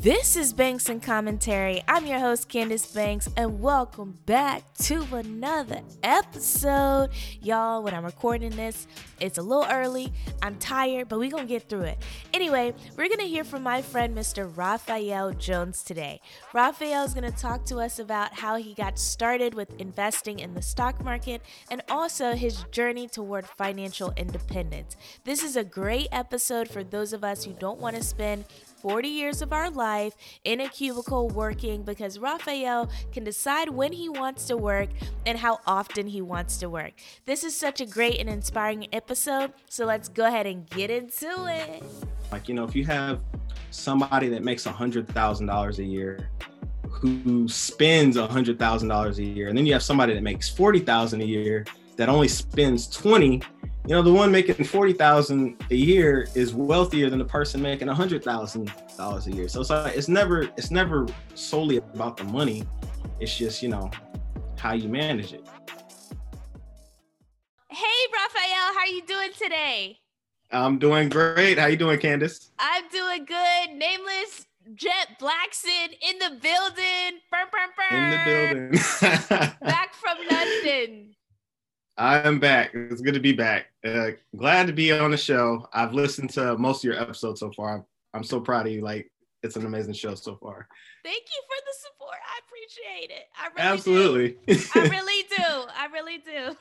This is Banks and Commentary. I'm your host, Candice Banks, and welcome back to another episode. Y'all, when I'm recording this, it's a little early. I'm tired, but we're gonna get through it. Anyway, we're gonna hear from my friend, Mr. Raphael Jones, today. Raphael is gonna talk to us about how he got started with investing in the stock market and also his journey toward financial independence. This is a great episode for those of us who don't wanna spend 40 years of our life in a cubicle working because Raphael can decide when he wants to work and how often he wants to work. This is such a great and inspiring episode, so let's go ahead and get into it. Like, you know, if you have somebody that makes $100,000 a year who spends $100,000 a year, and then you have somebody that makes 40,000 a year that only spends 20 you know the one making 40,000 a year is wealthier than the person making $100,000 a year. So it's like, it's never it's never solely about the money. It's just, you know, how you manage it. Hey Raphael, how are you doing today? I'm doing great. How you doing, Candice? I'm doing good. Nameless Jet Blackson in the building. Burr, burr, burr. In the building. Back from London. I'm back. It's good to be back. Uh, glad to be on the show. I've listened to most of your episodes so far. I'm, I'm so proud of you. Like, it's an amazing show so far. Thank you for the support. I appreciate it. I really Absolutely. do. I really do. I really do.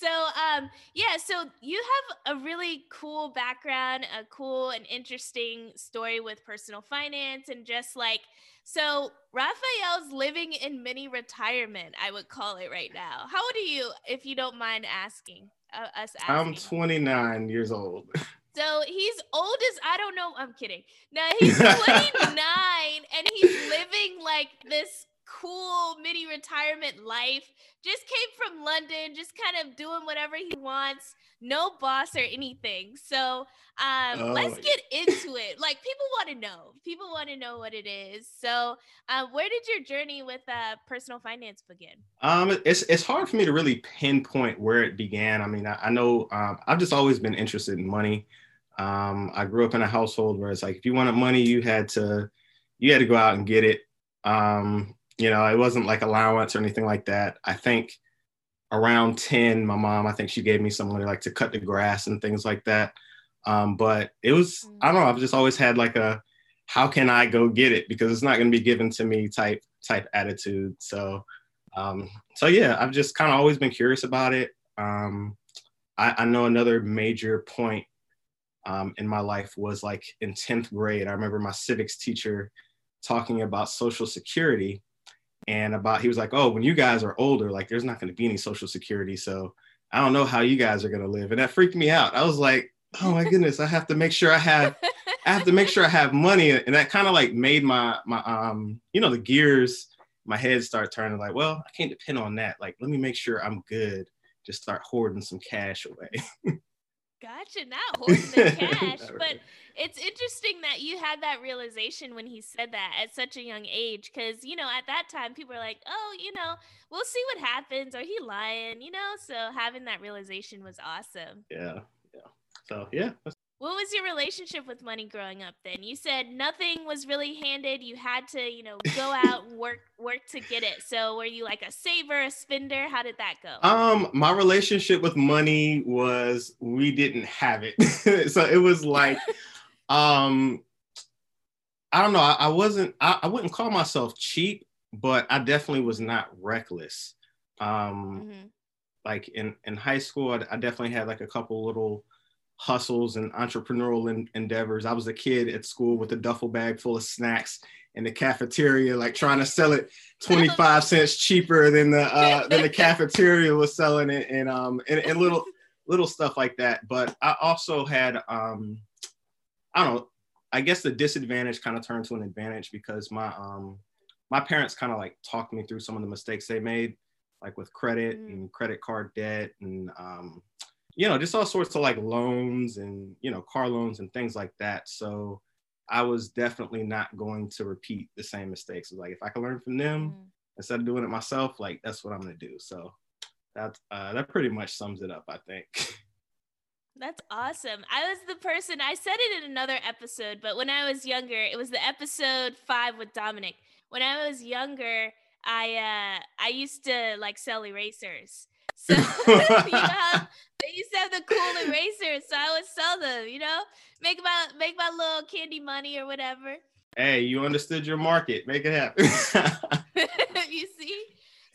So, um, yeah, so you have a really cool background, a cool and interesting story with personal finance, and just like, so Raphael's living in mini retirement, I would call it right now. How old are you, if you don't mind asking uh, us? Asking? I'm 29 years old. So he's old as I don't know. I'm kidding. Now he's 29 and he's living like this cool mini retirement life. Just came from London, just kind of doing whatever he wants, no boss or anything. So um, Oh, let's get into it. Like people want to know. People want to know what it is. So uh, where did your journey with uh, personal finance begin? Um, it's it's hard for me to really pinpoint where it began. I mean, I, I know um, I've just always been interested in money. Um, I grew up in a household where it's like if you wanted money, you had to you had to go out and get it. Um, you know, it wasn't like allowance or anything like that. I think around 10, my mom, I think she gave me some money like to cut the grass and things like that. Um, but it was, I don't know, I've just always had like a how can I go get it? Because it's not gonna be given to me type type attitude. So um, so yeah, I've just kind of always been curious about it. Um, I, I know another major point um, in my life was like in 10th grade. I remember my civics teacher talking about social security and about he was like, oh, when you guys are older, like there's not going to be any social security. So I don't know how you guys are going to live. And that freaked me out. I was like, oh my goodness, I have to make sure I have I have to make sure I have money. And that kind of like made my my um, you know, the gears, my head start turning like, well, I can't depend on that. Like, let me make sure I'm good. Just start hoarding some cash away. Gotcha, not hoarding the cash, but really. it's interesting that you had that realization when he said that at such a young age. Because you know, at that time, people were like, "Oh, you know, we'll see what happens," Are "He lying," you know. So having that realization was awesome. yeah, yeah. So yeah, What was your relationship with money growing up? Then you said nothing was really handed. You had to, you know, go out and work work to get it. So were you like a saver, a spender? How did that go? Um, my relationship with money was we didn't have it. so it was like, um, I don't know. I, I wasn't. I, I wouldn't call myself cheap, but I definitely was not reckless. Um, Mhm. like in in high school, I, I definitely had like a couple little hustles and entrepreneurial en- endeavors. I was a kid at school with a duffel bag full of snacks in the cafeteria, like trying to sell it 25 cents cheaper than the uh, than the cafeteria was selling it, and um and, and little little stuff like that. But I also had um I don't know. I guess the disadvantage kind of turned to an advantage because my um my parents kind of like talked me through some of the mistakes they made, like with credit Mm. and credit card debt and um you know just all sorts of like loans and you know car loans and things like that. So I was definitely not going to repeat the same mistakes. Like if I can learn from them Mhm. instead of doing it myself, like that's what I'm gonna do. So that uh, that pretty much sums it up, I think. That's awesome. I was the person, I said it in another episode, but when I was younger, it was the episode five with Dominic. When I was younger, I uh I used to like sell erasers. So you know they used to have the cool erasers, so I would sell them, you know, make my make my little candy money or whatever. Hey, you understood your market. Make it happen. you see?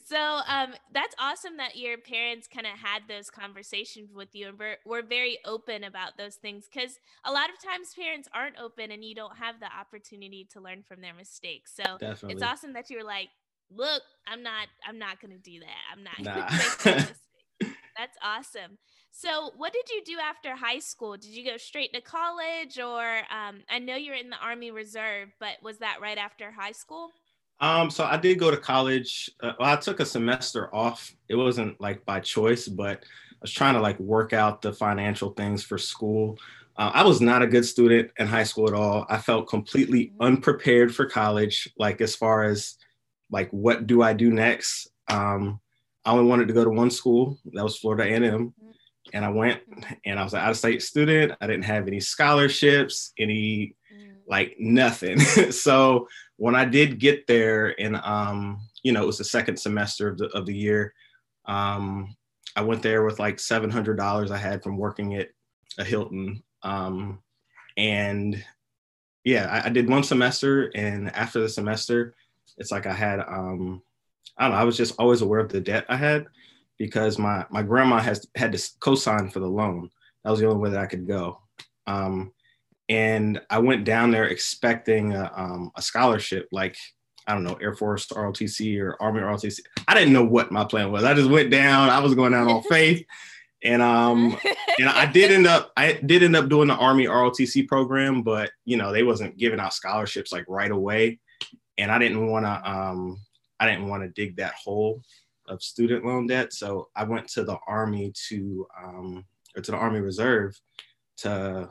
So um, that's awesome that your parents kind of had those conversations with you and were, were very open about those things because a lot of times parents aren't open and you don't have the opportunity to learn from their mistakes. So Definitely. it's awesome that you were like, look, I'm not, I'm not gonna do that. I'm not nah. gonna make that mistake. That's awesome. So, what did you do after high school? Did you go straight to college, or um, I know you're in the Army Reserve, but was that right after high school? Um, so I did go to college. Uh, well, I took a semester off. It wasn't like by choice, but I was trying to like work out the financial things for school. Uh, I was not a good student in high school at all. I felt completely mm-hmm. unprepared for college, like as far as like what do I do next? Um, I only wanted to go to one school. That was Florida A&M. And I went and I was an out-of-state student. I didn't have any scholarships, any mm. like nothing. so when I did get there and um, you know, it was the second semester of the of the year, um, I went there with like seven hundred dollars I had from working at a Hilton. Um, and yeah, I, I, did one semester and after the semester, it's like I had um, I don't know, I was just always aware of the debt I had because my my grandma has had to co-sign for the loan. That was the only way that I could go. Um, and I went down there expecting a, um, a scholarship, like I don't know, Air Force ROTC or Army ROTC. I didn't know what my plan was. I just went down. I was going down on faith, and um, and I did end up I did end up doing the Army ROTC program, but you know they wasn't giving out scholarships like right away, and I didn't want to um, I didn't want to dig that hole of student loan debt, so I went to the Army to um, or to the Army Reserve to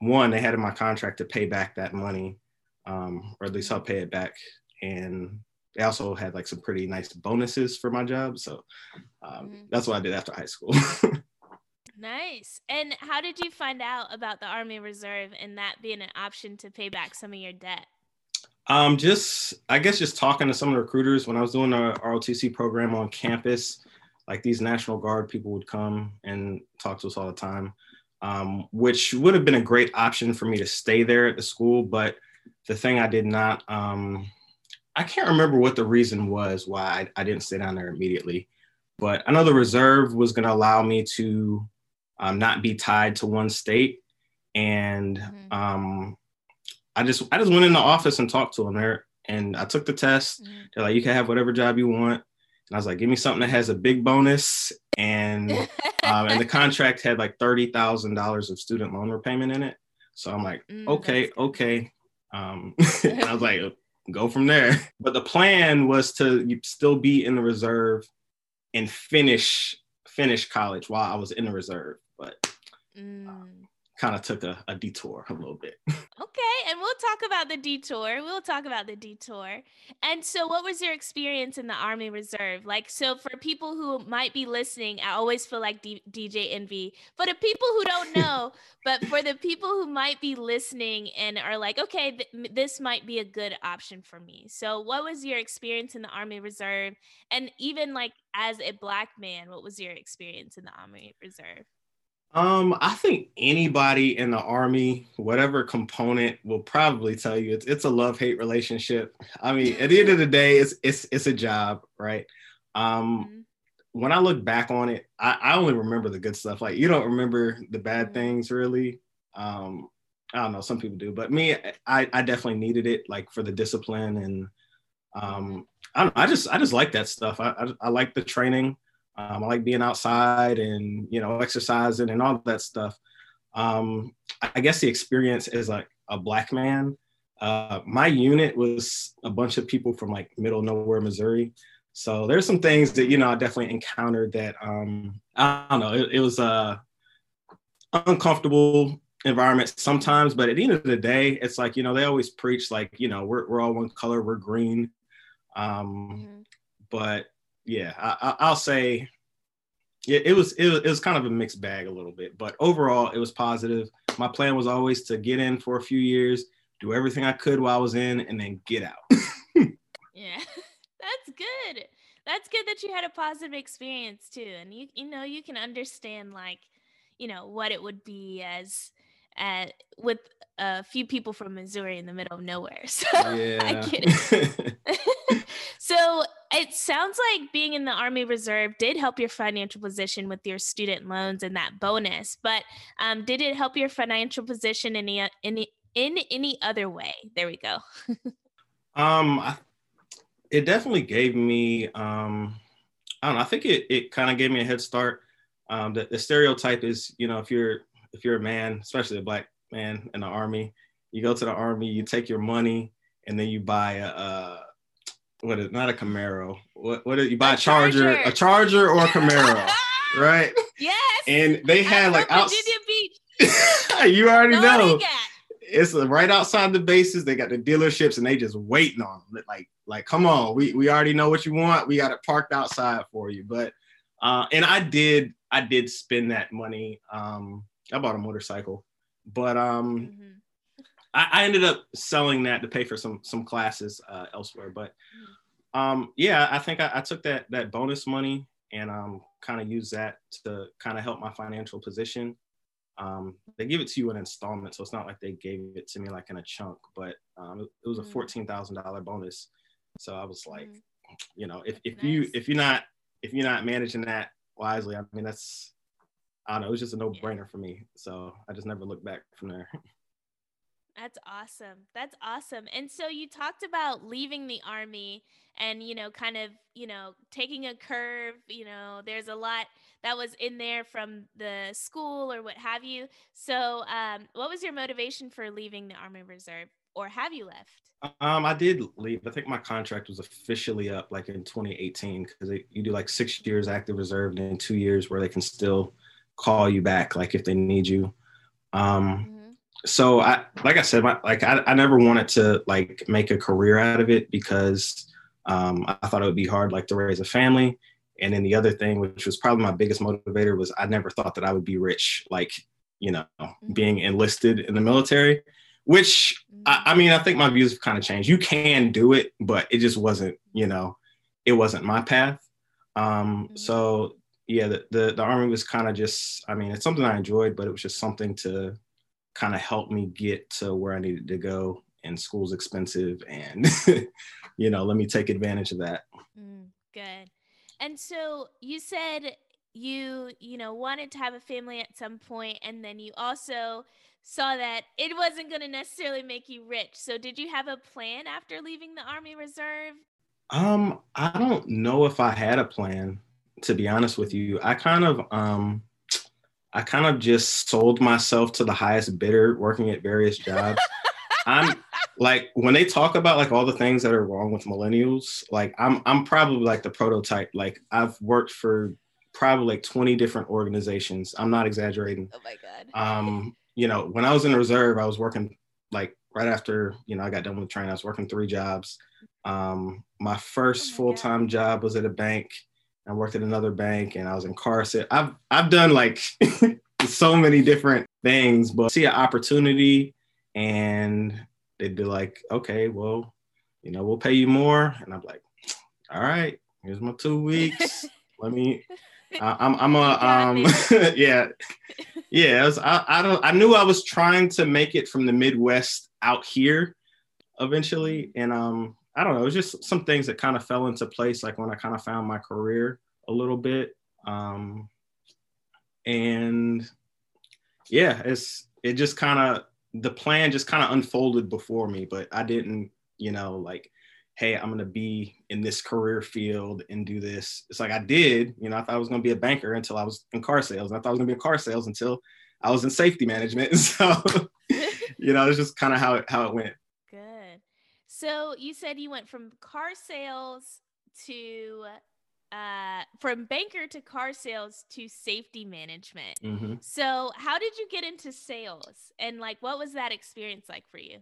one, they had in my contract to pay back that money, um, or at least I'll pay it back. And they also had like some pretty nice bonuses for my job. So um, mm-hmm. that's what I did after high school. nice. And how did you find out about the Army Reserve and that being an option to pay back some of your debt? Um, just I guess just talking to some of the recruiters when I was doing the ROTC program on campus, like these National Guard people would come and talk to us all the time um, which would have been a great option for me to stay there at the school. But the thing I did not, um, I can't remember what the reason was why I, I, didn't stay down there immediately. But I know the reserve was going to allow me to um, not be tied to one state, and mm-hmm. Um, I just I just went in the office and talked to them there, and I took the test. Mm-hmm. They're like, you can have whatever job you want. And I was like, give me something that has a big bonus. And um, and the contract had like thirty thousand dollars of student loan repayment in it. So I'm like, mm, okay, okay. Um, I was like, go from there. But the plan was to still be in the reserve and finish finish college while I was in the reserve. But mm. um, kind of took a, a detour a little bit. Okay, and we'll talk about the detour. We'll talk about the detour. And so, what was your experience in the Army Reserve? Like, so for people who might be listening, I always feel like D- DJ Envy. For the people who don't know, but for the people who might be listening and are like, okay, th- this might be a good option for me. So, what was your experience in the Army Reserve? And even like as a Black man, what was your experience in the Army Reserve? Um, I think anybody in the army, whatever component, will probably tell you it's it's a love hate relationship. I mean, at the end of the day, it's it's it's a job, right? Um, mm-hmm. when I look back on it, I, I only remember the good stuff. Like you don't remember the bad mm-hmm. things, really. Um, I don't know, some people do, but me, I I definitely needed it, like for the discipline and um. I don't know, I just I just like that stuff. I I, I like the training. Um, I like being outside and you know exercising and all that stuff. Um, I guess the experience is like a black man. Uh, my unit was a bunch of people from like middle nowhere, Missouri. So there's some things that you know I definitely encountered that um, I don't know. It, it was a uncomfortable environment sometimes, but at the end of the day, it's like you know they always preach like you know we're we're all one color, we're green. Um, mm-hmm. But yeah, I, will say yeah, it was, it was it was kind of a mixed bag a little bit, but overall it was positive. My plan was always to get in for a few years, do everything I could while I was in, and then get out. yeah, that's good. That's good that you had a positive experience too, and you you know you can understand like you know what it would be as at with a few people from Missouri in the middle of nowhere. So yeah. I get it. so it sounds like being in the Army Reserve did help your financial position with your student loans and that bonus. But um, did it help your financial position in any, any in any other way? There we go. um, it definitely gave me. Um, I don't know. I think it it kind of gave me a head start. Um, the, the stereotype is, you know, if you're if you're a man, especially a black man in the army, you go to the army, you take your money, and then you buy a, a what is not a Camaro? What what is, you buy a, a Charger, Charger, a Charger or a Camaro, right? Yes. And they had like out. you already no, know. It's right outside the bases. They got the dealerships, and they just waiting on them. Like, like, come on, we we already know what you want. We got it parked outside for you. But, uh, and I did I did spend that money. Um, I bought a motorcycle, but um, mm-hmm. I, I, ended up selling that to pay for some some classes uh, elsewhere. But um, yeah, I think I, I, took that that bonus money and um, kind of used that to kind of help my financial position. Um, they give it to you in installments, so it's not like they gave it to me like in a chunk, but um, it, was a mm-hmm. fourteen thousand dollar bonus. So I was like, mm-hmm. you know, if, if nice. you if you're not if you're not managing that wisely, I mean that's I don't know, it was just a no brainer for me. So I just never looked back from there. That's awesome. That's awesome. And so you talked about leaving the army and, you know, kind of, you know, taking a curve. You know, there's a lot that was in there from the school or what have you. So, um, what was your motivation for leaving the Army Reserve or have you left? Um, I did leave. I think my contract was officially up like in 2018 because you do like six years active reserve and then two years where they can still call you back like if they need you. Um, mm-hmm. So I, like I said, my, like I, I never wanted to like make a career out of it because um, I thought it would be hard like to raise a family. And then the other thing, which was probably my biggest motivator, was I never thought that I would be rich, like you know, mm-hmm. being enlisted in the military. Which mm-hmm. I, I mean, I think my views have kind of changed. You can do it, but it just wasn't, you know, it wasn't my path. Um, mm-hmm. So yeah, the, the, the army was kind of just, I mean, it's something I enjoyed, but it was just something to kind of help me get to where I needed to go. And school's expensive, and you know, let me take advantage of that. Mm, good. And so you said you, you know, wanted to have a family at some point, and then you also saw that it wasn't going to necessarily make you rich. So did you have a plan after leaving the Army Reserve? Um, I don't know if I had a plan to be honest with you. I kind of um I kind of just sold myself to the highest bidder working at various jobs. I'm like when they talk about like all the things that are wrong with millennials, like I'm I'm probably like the prototype. Like I've worked for probably like 20 different organizations. I'm not exaggerating. Oh my god. Um, you know, when I was in reserve, I was working like right after, you know, I got done with training, I was working three jobs. Um, my first oh full-time job was at a bank I worked at another bank and I was in car sales. I've I've done like so many different things, but see an opportunity and they'd be like, okay, well, you know, we'll pay you more. And I'm like, all right, here's my two weeks. Let me I, I'm I'm a um yeah yeah was, I I don't I knew I was trying to make it from the Midwest out here eventually and um I don't know, it was just some things that kind of fell into place, like when I kind of found my career a little bit. Um, and yeah, it's it just kind of the plan just kind of unfolded before me, but I didn't, you know, like, hey, I'm gonna be in this career field and do this. It's like I did, you know, I thought I was gonna be a banker until I was in car sales. And I thought I was gonna be in car sales until I was in safety management. So, you know, it's just kind of how it how it went. So you said you went from car sales to uh, from banker to car sales to safety management. Mm-hmm. So how did you get into sales and like what was that experience like for you?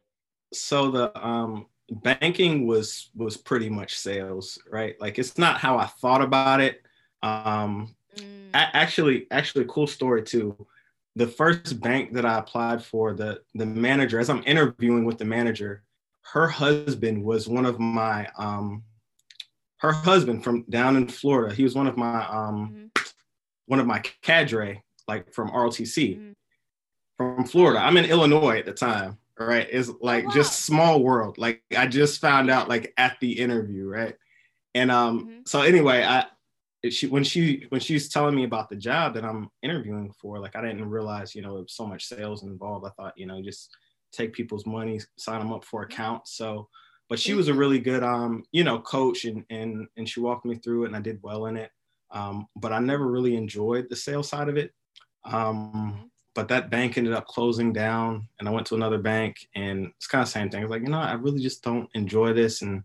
So the um, banking was was pretty much sales, right? Like it's not how I thought about it. Um, mm. actually, actually, cool story too. The first bank that I applied for, the the manager, as I'm interviewing with the manager, her husband was one of my um, her husband from down in Florida. He was one of my um, mm-hmm. one of my cadre, like from ROTC, mm-hmm. from Florida. I'm in Illinois at the time. Right, it's like oh, wow. just small world. Like I just found out like at the interview, right? And um, mm-hmm. so anyway, I she when she when she's telling me about the job that I'm interviewing for, like I didn't realize, you know, so much sales involved. I thought, you know, just take people's money, sign them up for accounts. So, but she was a really good, um, you know, coach, and and and she walked me through it, and I did well in it. Um, but I never really enjoyed the sales side of it. Um, mm-hmm. but that bank ended up closing down, and I went to another bank, and it's kind of the same thing. It's like, you know, I really just don't enjoy this, and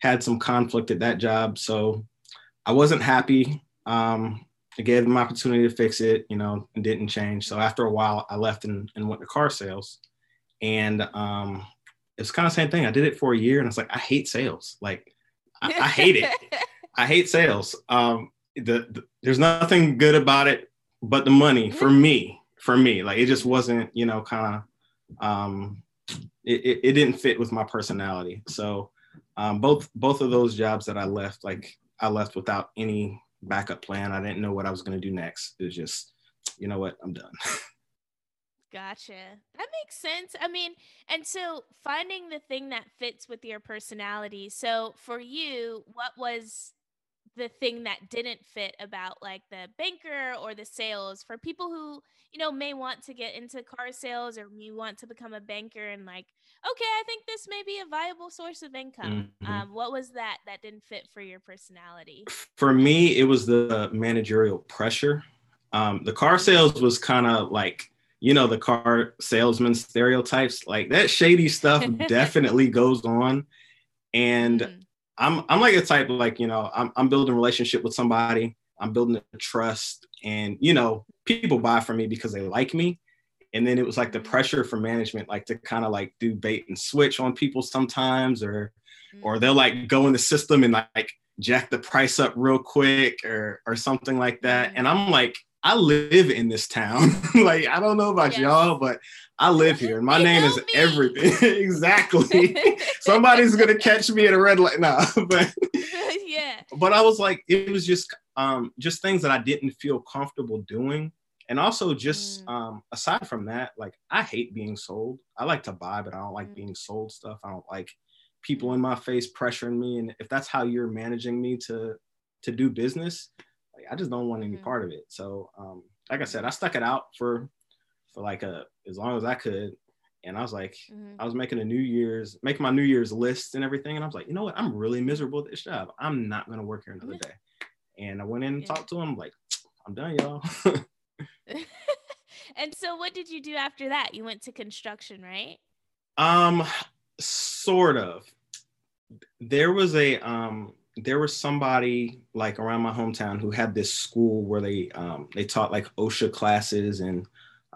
had some conflict at that job, so I wasn't happy. Um, I gave them opportunity to fix it, you know, and didn't change. So after a while, I left and, and went to car sales. And um, it's kind of the same thing. I did it for a year, and it's like I hate sales. Like I, I hate it. I hate sales. Um, the, the, there's nothing good about it, but the money for me. For me, like it just wasn't, you know, kind of. Um, it, it, it didn't fit with my personality. So um, both both of those jobs that I left, like I left without any backup plan. I didn't know what I was going to do next. It was just, you know what, I'm done. Gotcha. That makes sense. I mean, and so finding the thing that fits with your personality. So for you, what was the thing that didn't fit about like the banker or the sales for people who, you know, may want to get into car sales or you want to become a banker and like, okay, I think this may be a viable source of income. Mm-hmm. Um, what was that that didn't fit for your personality? For me, it was the managerial pressure. Um, the car sales was kind of like you know the car salesman stereotypes like that shady stuff definitely goes on and mm. i'm i'm like a type like you know I'm, I'm building a relationship with somebody i'm building a trust and you know people buy from me because they like me and then it was like the pressure from management like to kind of like do bait and switch on people sometimes or mm. or they'll like go in the system and like jack the price up real quick or or something like that and i'm like I live in this town. like I don't know about yes. y'all, but I live here. And my you name is me. everything. exactly. Somebody's gonna catch me at a red light. now. but yeah. But I was like, it was just um just things that I didn't feel comfortable doing. And also just mm. um aside from that, like I hate being sold. I like to buy, but I don't like mm. being sold stuff. I don't like people in my face pressuring me. And if that's how you're managing me to to do business, like I just don't want any mm-hmm. part of it. So um, like I said, I stuck it out for for like a as long as I could. And I was like, mm-hmm. I was making a New Year's, making my New Year's list and everything. And I was like, you know what? I'm really miserable at this job. I'm not gonna work here another day. And I went in and yeah. talked to him, like, I'm done, y'all. and so what did you do after that? You went to construction, right? Um, sort of. There was a um there was somebody like around my hometown who had this school where they um, they taught like OSHA classes and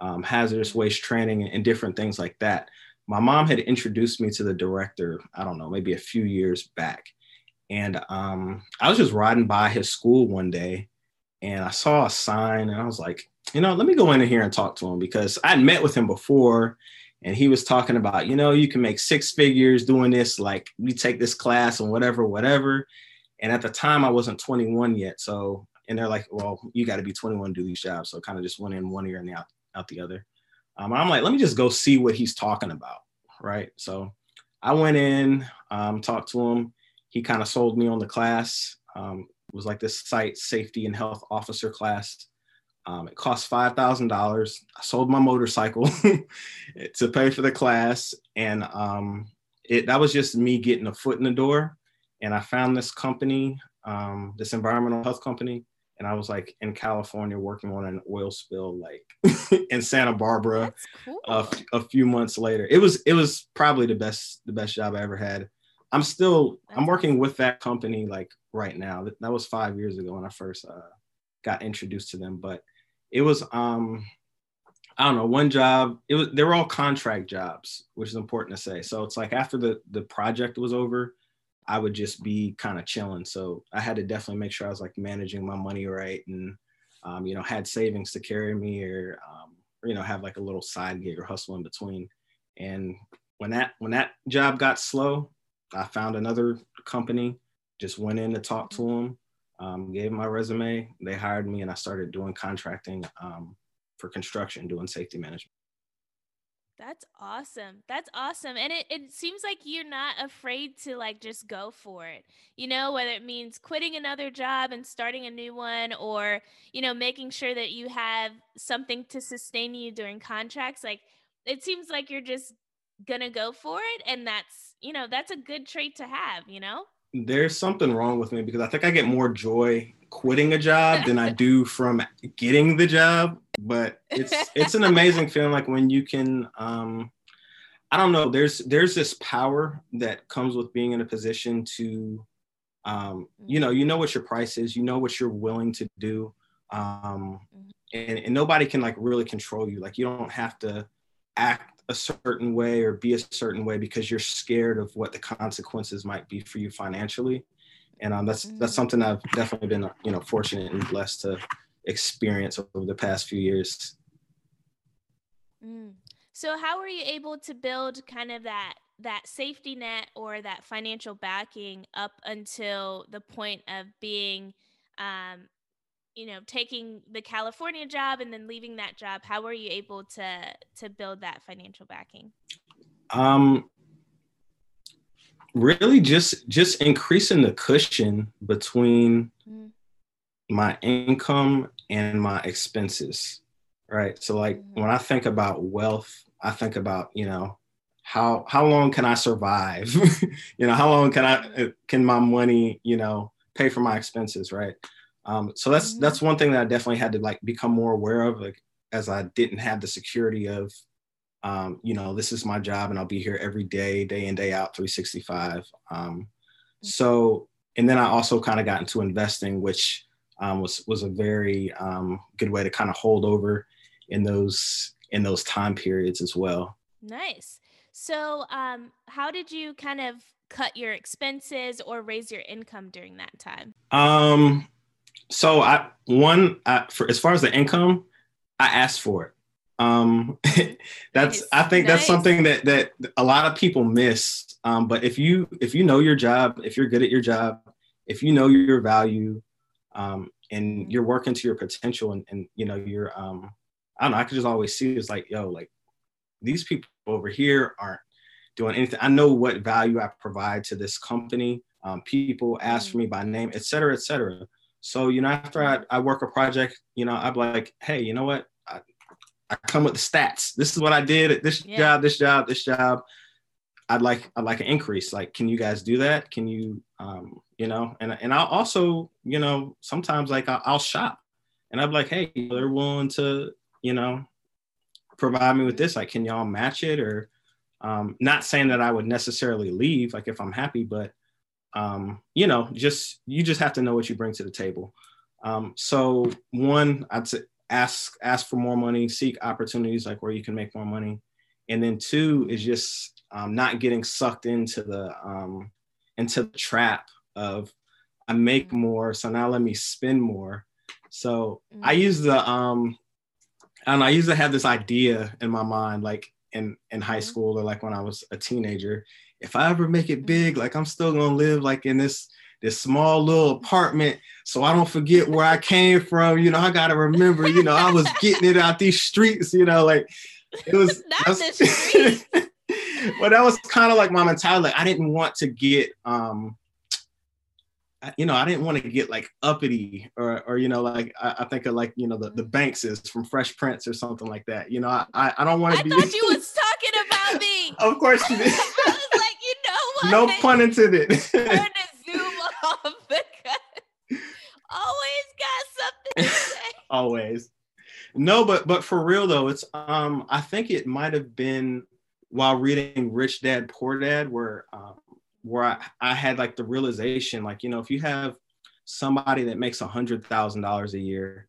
um, hazardous waste training and, and, different things like that. My mom had introduced me to the director. I don't know, maybe a few years back, and um, I was just riding by his school one day, and I saw a sign, and I was like, you know, let me go in here and talk to him because I'd met with him before and he was talking about you know you can make six figures doing this like we take this class and whatever whatever. And at the time i wasn't 21 yet. So and they're like well you got to be 21 to do these jobs. So kind of just went in one ear and out, out the other. Um, i'm like let me just go see what he's talking about right? So i went in um, talked to him. He kind of sold me on the class um, it was like this site safety and health officer class um, it cost five thousand dollars. I sold my motorcycle to pay for the class, and um, it that was just me getting a foot in the door. And I found this company, um, this environmental health company, and I was like in California working on an oil spill, like in Santa Barbara. Cool. A, a few months later, it was it was probably the best the best job I ever had. I'm still I'm working with that company like right now. That, that was five years ago when I first uh, got introduced to them, but it was um I don't know, one job. It was they were all contract jobs, which is important to say. So it's like after the the project was over, I would just be kind of chilling. So I had to definitely make sure I was like managing my money right and um, you know, had savings to carry me or, um, or, you know, have like a little side gig or hustle in between. And when that when that job got slow, I found another company, just went in to talk to them, um, gave my resume. They hired me, and I started doing contracting um, for construction, doing safety management. That's awesome. That's awesome. And it, it seems like you're not afraid to like just go for it. You know, whether it means quitting another job and starting a new one or, you know, making sure that you have something to sustain you during contracts. Like it seems like you're just gonna go for it. And that's, you know, that's a good trait to have, you know? There's something wrong with me because I think I get more joy quitting a job than I do from getting the job. But it's it's an amazing feeling like when you can um I don't know, there's there's this power that comes with being in a position to um, you know, you know what your price is, you know what you're willing to do. Um, and, and nobody can like really control you. Like you don't have to act a certain way or be a certain way because you're scared of what the consequences might be for you financially and um, that's that's mm. something I've definitely been you know fortunate and blessed to experience over the past few years. Mm. So how were you able to build kind of that that safety net or that financial backing up until the point of being um, you know taking the california job and then leaving that job how were you able to to build that financial backing? Um really just just increasing the cushion between mm. my income and my expenses right? So like mm. when i think about wealth i think about you know how how long can i survive? You know how long can i uh, can my money you know pay for my expenses right um, so that's mm-hmm. that's one thing that i definitely had to like become more aware of like as i didn't have the security of um, you know, this is my job and I'll be here every day, day in, day out, 365. Um, so, and then I also kind of got into investing, which um, was, was a very um, good way to kind of hold over in those, in those time periods as well. Nice. So, um, how did you kind of cut your expenses or raise your income during that time? Um, so I one I, for as far as the income, I asked for it. Um, that's nice. I think nice. that's something that that a lot of people miss. Um, but if you if you know your job, if you're good at your job, if you know your value, um, and mm-hmm. you're working to your potential, and, and you know you're um, I don't know. I could just always see it's like yo, like these people over here aren't doing anything. I know what value I provide to this company. Um, people ask for mm-hmm. me by name, et cetera, et cetera. So, you know, after I, I work a project, you know, I'm like, hey, you know what? I come with the stats. This is what I did at this yeah. job, this job, this job. I'd like I'd like an increase. Like, can you guys do that? Can you um, you know, and and I'll also, you know, sometimes like I'll, I'll shop and I'm like, hey, they're willing to, you know, provide me with this. Like, can y'all match it? Or um, not saying that I would necessarily leave, like if I'm happy, but um, you know, just you just have to know what you bring to the table. Um, so one, I'd say ask ask for more money, seek opportunities like where you can make more money, and then two is just um, not getting sucked into the um, into the trap of I make mm-hmm. more, so now let me spend more. So mm-hmm. I use the um, and I used to have this idea in my mind, like in in high mm-hmm. school or like when I was a teenager. If I ever make it mm-hmm. big, like I'm still gonna live like in this this small little apartment so I don't forget where I came from. You know, I gotta remember, you know, I was getting it out these streets, you know, like it was not the but that was kind of like my mentality. Like, I didn't want to get um you know, I didn't want to get like uppity or, or you know, like I, I think of like you know the, the Bankses from Fresh Prince or something like that. You know, I I don't want to be. I thought you was talking about me. of course you did. I was like, you know what? No pun intended. Always got something to say. Always. No, but but for real though, it's um I think it might have been while reading Rich Dad Poor Dad where um where I, I had like the realization like you know if you have somebody that makes a hundred thousand dollars a year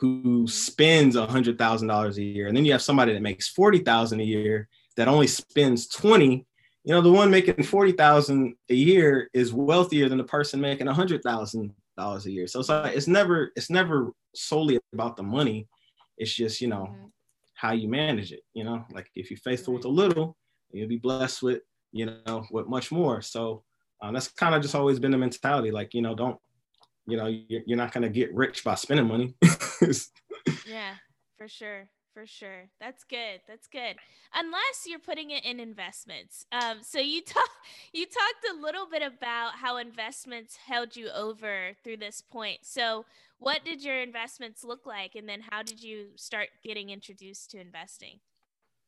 who mm-hmm. spends a hundred thousand dollars a year and then you have somebody that makes forty thousand a year that only spends 20 you know the one making 40,000 a year is wealthier than the person making 100,000 dollars a year. So it's like it's never it's never solely about the money. It's just you know mm-hmm. how you manage it. You know, like if you're faithful with a little, you'll be blessed with you know with much more. So um, that's kind of just always been the mentality. Like you know, don't you know you're, you're not gonna get rich by spending money. yeah, for sure for sure. That's good. That's good. Unless you're putting it in investments. Um, so you talk, you talked a little bit about how investments held you over through this point. So what did your investments look like, and then how did you start getting introduced to investing?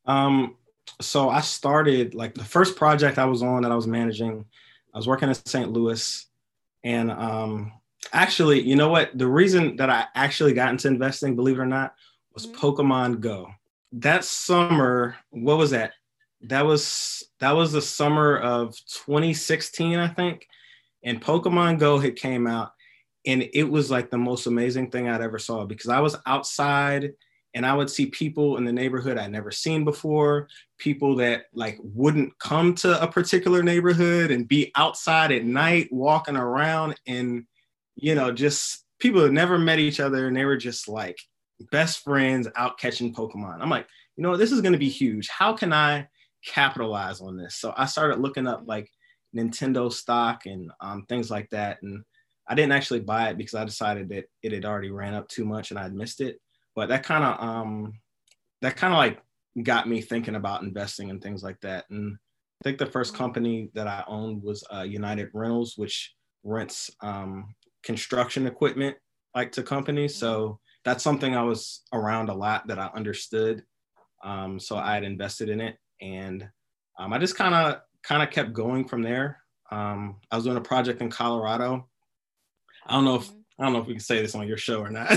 Um, so I started like the first project I was on that I was managing. I was working in St. Louis, and um, actually, you know what? The reason that I actually got into investing, believe it or not, was mm-hmm. Pokemon Go. That summer, what was that? That was that was the summer of 2016, I think. And Pokemon Go had came out, and it was like the most amazing thing I'd ever saw because I was outside and I would see people in the neighborhood I'd never seen before, people that like wouldn't come to a particular neighborhood and be outside at night walking around and you know just people had never met each other and they were just like best friends out catching Pokemon. I'm like, you know, this is going to be huge. How can I capitalize on this? So I started looking up like Nintendo stock and um, things like that. And I didn't actually buy it because I decided that it had already ran up too much and I'd missed it. But that kind of um, that kind of like got me thinking about investing and things like that. And I think the first company that I owned was uh, United Rentals, which rents um, construction equipment like to companies. So that's something I was around a lot that I understood. Um, so I had invested in it, and um, I just kind of kind of kept going from there. Um, I was doing a project in Colorado. I don't know if I don't know if we can say this on your show or not,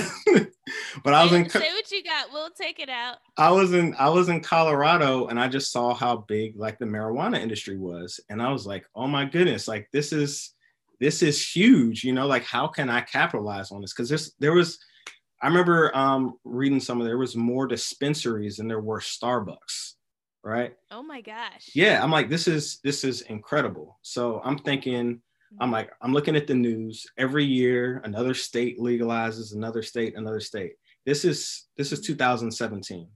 but I was in. Say what you got. We'll take it out. I was in I was in Colorado, and I just saw how big like the marijuana industry was, and I was like, oh my goodness, like this is this is huge. You know, like how can I capitalize on this? Because there's there was I remember um, reading some of there was more dispensaries than there were Starbucks, right? Oh my gosh. Yeah, I'm like, this is this is incredible. So I'm thinking, I'm like, I'm looking at the news every year. Another state legalizes, another state, another state. This is this is 2017.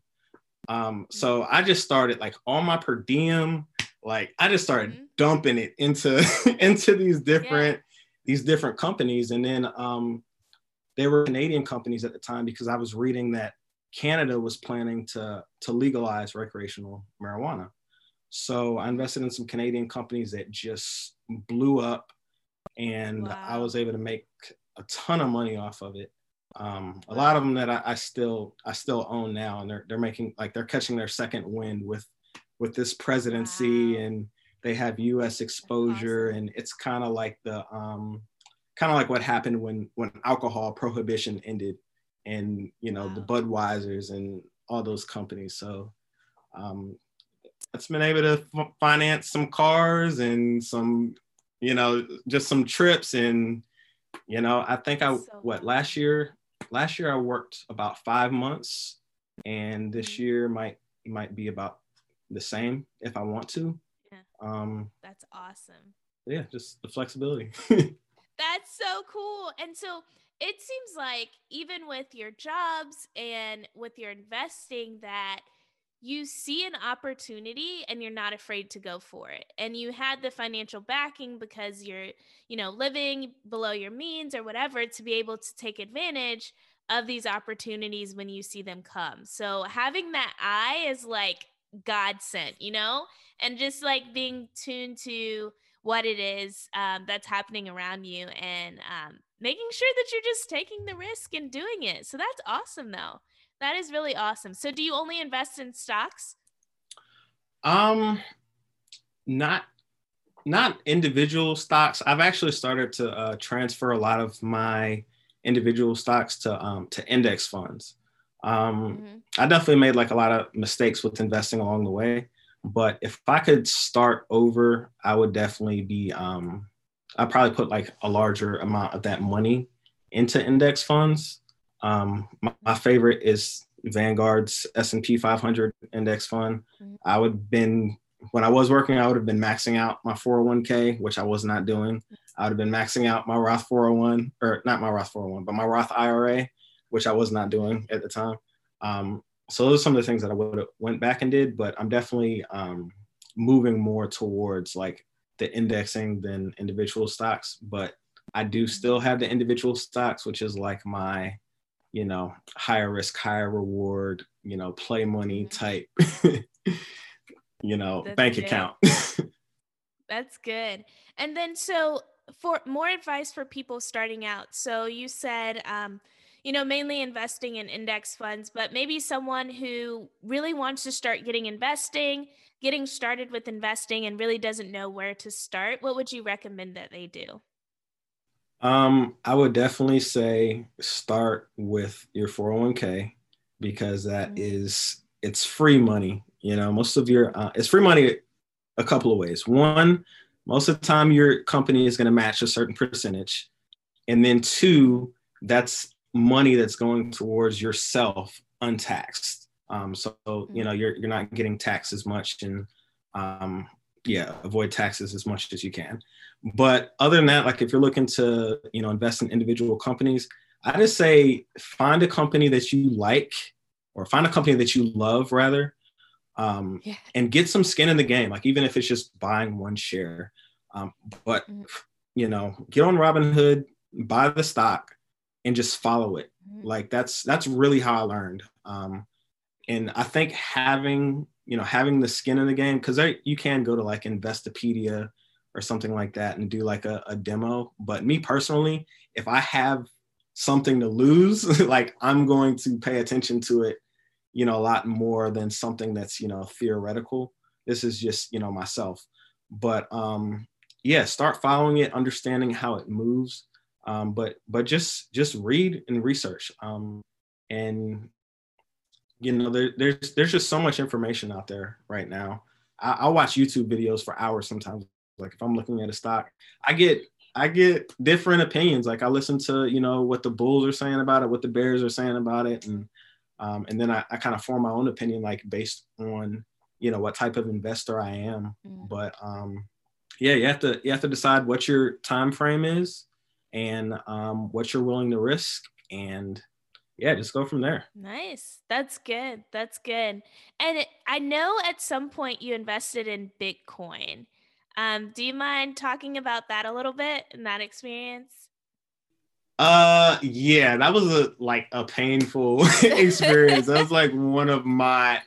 Um, so I just started like all my per diem, like I just started mm-hmm. dumping it into into these different yeah. these different companies, and then um, they were Canadian companies at the time because I was reading that Canada was planning to, to legalize recreational marijuana. So I invested in some Canadian companies that just blew up and wow. I was able to make a ton of money off of it. Um, a lot of them that I, I, still I still own now, and they're they're making like they're catching their second wind with with this presidency, wow. and they have U.S. exposure, awesome. and it's kind of like the um, kind of like what happened when when alcohol prohibition ended and you know wow. the budweisers and all those companies. So um it's been able to f- finance some cars and some you know just some trips and you know i think i so what last year last year i worked about five months and this mm-hmm. year might might be about the same if i want to. Yeah. Um that's awesome. yeah just the flexibility That's so cool. And so it seems like even with your jobs and with your investing that you see an opportunity and you're not afraid to go for it. And you had the financial backing because you're, you know, living below your means or whatever to be able to take advantage of these opportunities when you see them come. So having that eye is like God sent, you know? And just like being tuned to what it is um, that's happening around you and um, making sure that you're just taking the risk and doing it. So that's awesome, though. That is really awesome. So, do you only invest in stocks? Um, not not individual stocks. I've actually started to uh, transfer a lot of my individual stocks to um, to index funds. Um, mm-hmm. I definitely made like a lot of mistakes with investing along the way. But if I could start over, I would definitely be. Um, I'd probably put like a larger amount of that money into index funds. Um, my, my favorite is Vanguard's S&P 500 index fund. Mm-hmm. I would been when I was working, I would have been maxing out my 401k, which I was not doing. I would have been maxing out my Roth 401 or not my Roth 401, but my Roth IRA, which I was not doing at the time. Um, so those are some of the things that I would have went back and did, but I'm definitely um, moving more towards like the indexing than individual stocks. But I do still have the individual stocks, which is like my, you know, higher risk, higher reward, you know, play money mm-hmm. type, you know, That's bank good. account. That's good. And then so for more advice for people starting out. So you said, um, you know, mainly investing in index funds, but maybe someone who really wants to start getting investing, getting started with investing and really doesn't know where to start, what would you recommend that they do? Um, I would definitely say start with your 401k because that mm-hmm. is it's free money. You know, most of your uh, it's free money a couple of ways. One, most of the time your company is going to match a certain percentage, and then two, that's money that's going towards yourself untaxed. Um, so you mm-hmm. know you're you're not getting taxed as much, and um, yeah, avoid taxes as much as you can. But other than that, like if you're looking to, you know, invest in individual companies, I just say find a company that you like or find a company that you love rather um, yeah. and get some skin in the game like even if it's just buying one share um, but mm-hmm. you know get on robinhood buy the stock and just follow it mm-hmm. like that's that's really how i learned um, and i think having you know having the skin in the game because you can go to like investopedia or something like that and do like a, a demo. But me personally, if I have something to lose, like I'm going to pay attention to it, you know, a lot more than something that's, you know, theoretical. This is just, you know, myself. But um yeah, start following it, understanding how it moves. Um, but but just just read and research. Um and you know, there, there's there's just so much information out there right now. I, I'll watch YouTube videos for hours sometimes like if I'm looking at a stock, I get I get different opinions. Like I listen to you know what the Bulls are saying about it, what the Bears are saying about it, and um, and then I, I kind of form my own opinion like based on you know what type of investor I am. Mm. But um, yeah, you have to you have to decide what your time frame is and um, what you're willing to risk, and yeah, just go from there. Nice. That's good. That's good. And it, I know at some point you invested in Bitcoin. Um, do you mind talking about that a little bit and that experience? Uh, yeah, that was a like a painful experience. that was like one of my,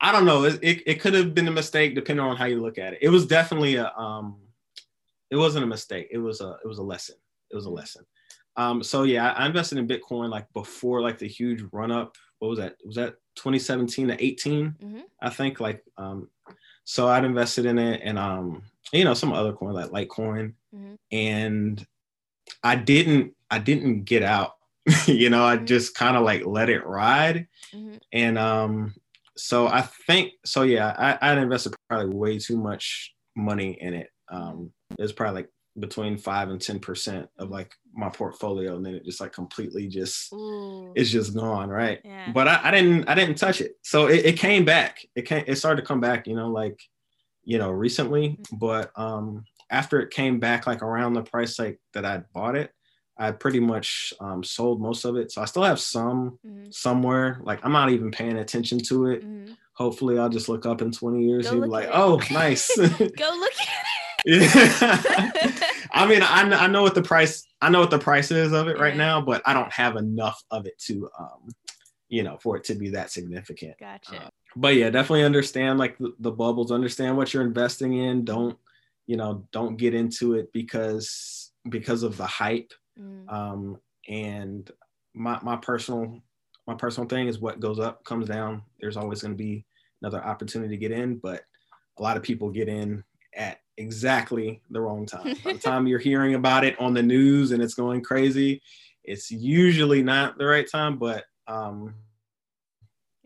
I don't know, it, it, it could have been a mistake depending on how you look at it. It was definitely a, um, it wasn't a mistake. It was a, it was a lesson. It was a lesson. Um, so yeah, I invested in Bitcoin like before like the huge run up. What was that? Was that 2017 to 18? Mm-hmm. I think like, um, so I'd invested in it and um you know some other coin like Litecoin, mm-hmm. and I didn't I didn't get out. you know, I mm-hmm. just kind of like let it ride, mm-hmm. and um so I think so yeah I I invested probably way too much money in it. Um, it was probably like between five and ten percent of like my portfolio, and then it just like completely just Ooh. it's just gone, right? Yeah. But I, I, didn't I didn't touch it, so it, it came back. It came it started to come back, you know, like you know recently. Mm-hmm. But um, after it came back like around the price like that I bought it, I pretty much um, sold most of it. So I still have some mm-hmm. somewhere. Like I'm not even paying attention to it. Mm-hmm. Hopefully, I'll just look up in 20 years and be like, "Oh, nice." Go look at it. Yeah. I mean, I, I know what the price I know what the price is of it right now, but I don't have enough of it to um, you know, for it to be that significant. Gotcha. Uh, but yeah, definitely understand like the, the, bubbles, understand what you're investing in. Don't, you know, don't get into it because because of the hype. Mm. Um, and my my personal my personal thing is what goes up comes down. There's always going to be another opportunity to get in, but a lot of people get in at exactly the wrong time. By the time you're hearing about it on the news and it's going crazy, it's usually not the right time. But um,